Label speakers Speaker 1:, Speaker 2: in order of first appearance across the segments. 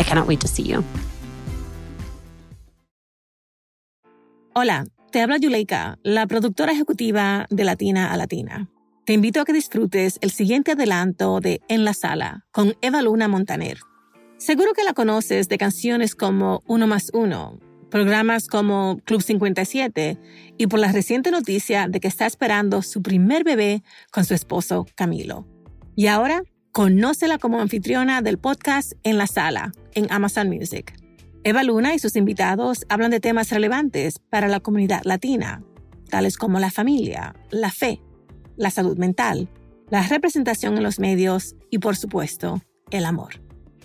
Speaker 1: I cannot wait to see you.
Speaker 2: Hola, te habla Yuleika, la productora ejecutiva de Latina a Latina. Te invito a que disfrutes el siguiente adelanto de En la Sala con Eva Luna Montaner. Seguro que la conoces de canciones como Uno más Uno, programas como Club 57 y por la reciente noticia de que está esperando su primer bebé con su esposo Camilo. Y ahora, conócela como anfitriona del podcast En la Sala en Amazon Music. Eva Luna y sus invitados hablan de temas relevantes para la comunidad latina, tales como la familia, la fe, la salud mental, la representación en los medios y, por supuesto, el amor.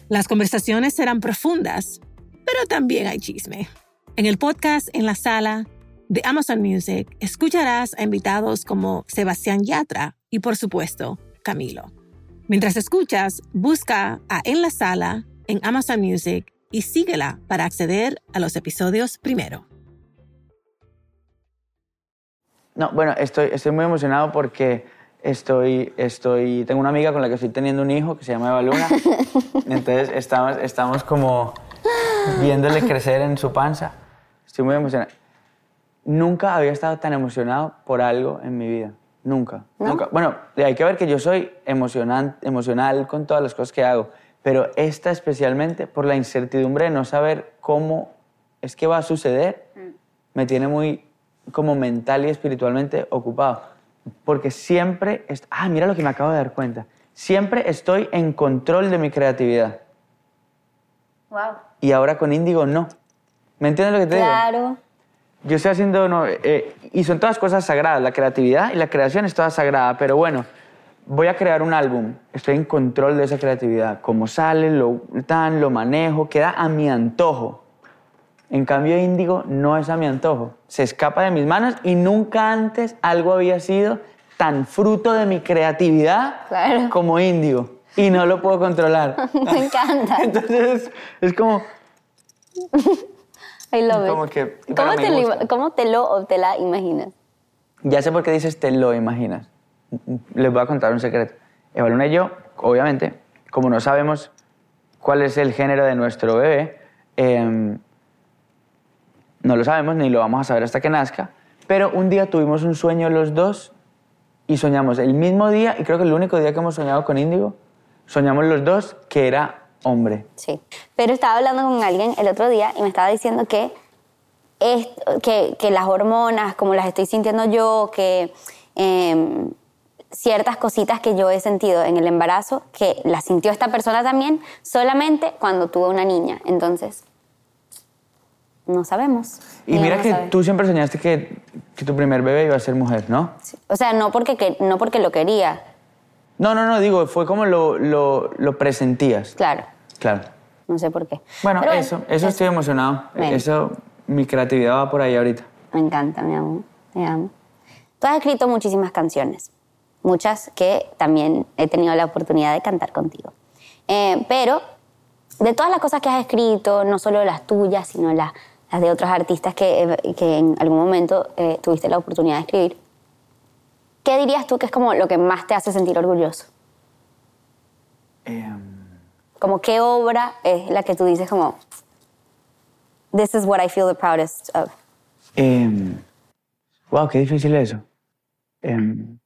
Speaker 2: Las conversaciones serán profundas, pero también hay chisme. En el podcast En la Sala de Amazon Music escucharás a invitados como Sebastián Yatra y, por supuesto, Camilo. Mientras escuchas, busca a En la Sala en Amazon Music y síguela para acceder a los episodios primero.
Speaker 3: No, bueno, estoy, estoy muy emocionado porque estoy, estoy, tengo una amiga con la que estoy teniendo un hijo que se llama Eva Luna. Entonces estamos, estamos como viéndole crecer en su panza. Estoy muy emocionado. Nunca había estado tan emocionado por algo en mi vida. Nunca, nunca. Bueno, hay que ver que yo soy emocional, emocional con todas las cosas que hago, pero esta especialmente por la incertidumbre de no saber cómo es que va a suceder, me tiene muy como mental y espiritualmente ocupado. Porque siempre, ah, mira lo que me acabo de dar cuenta, siempre estoy en control de mi creatividad.
Speaker 4: Wow.
Speaker 3: Y ahora con Índigo no. ¿Me entiendes lo que te digo?
Speaker 4: Claro.
Speaker 3: Yo estoy haciendo, no, eh, y son todas cosas sagradas, la creatividad y la creación es toda sagrada, pero bueno, voy a crear un álbum, estoy en control de esa creatividad, cómo sale, lo tan, lo manejo, queda a mi antojo. En cambio, Índigo no es a mi antojo, se escapa de mis manos y nunca antes algo había sido tan fruto de mi creatividad
Speaker 4: Claro.
Speaker 3: como Índigo y no lo puedo controlar.
Speaker 4: Me encanta.
Speaker 3: Entonces, es como,
Speaker 4: I love it.
Speaker 3: Como que-
Speaker 4: ¿Cómo te, lo, ¿Cómo te lo o te la imaginas?
Speaker 3: Ya sé por qué dices te lo imaginas. Les voy a contar un secreto. Eva Luna y yo, obviamente, como no sabemos cuál es el género de nuestro bebé, em, no lo sabemos ni lo vamos a saber hasta que nazca, pero un día tuvimos un sueño los dos y soñamos el mismo día, y creo que el único día que hemos soñado con Índigo, soñamos los dos que era hombre.
Speaker 4: Sí. Pero estaba hablando con alguien el otro día y me estaba diciendo que, es, que, que las hormonas, como las estoy sintiendo yo, que em, ciertas cositas que yo he sentido en el embarazo, que las sintió esta persona también, solamente cuando tuvo una niña. Entonces, no sabemos.
Speaker 3: Y mira que tú siempre soñaste que, que tu primer bebé iba a ser mujer, ¿no?
Speaker 4: Sí. O sea, no porque, que- no porque lo quería,
Speaker 3: No, no, no, digo, fue como lo, lo, lo presentías.
Speaker 4: claro.
Speaker 3: Claro.
Speaker 4: No sé por qué.
Speaker 3: Bueno,
Speaker 4: Pero
Speaker 3: eso, eso estoy emocionado. Eso, mi creatividad va por ahí ahorita.
Speaker 4: Me encanta, mi amor. Te amo. Tú has escrito muchísimas canciones, muchas que también he tenido la oportunidad de cantar contigo. Eh, pero de todas las cosas que has escrito, no solo las tuyas, sino las, las de otros artistas que, que en algún momento eh, tuviste la oportunidad de escribir, ¿qué dirías tú que es como lo que más te hace sentir orgulloso? Como qué obra es la que tú dices como, this is what I feel the proudest of.
Speaker 3: Em, wow, qué difícil eso. Em,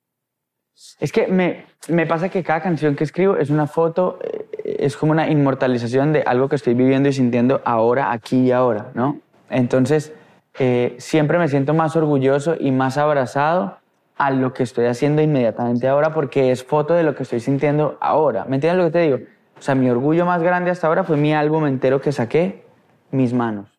Speaker 3: es que me, me pasa que cada canción que escribo es una foto, eh, es como una inmortalización de algo que estoy viviendo y sintiendo ahora, aquí y ahora, ¿no? Entonces, eh, siempre me siento más orgulloso y más abrazado a lo que estoy haciendo inmediatamente ahora porque es foto de lo que estoy sintiendo ahora. ¿Me entiendes lo que te digo? O sea, mi orgullo más grande hasta ahora fue mi álbum entero que saqué, Mis Manos.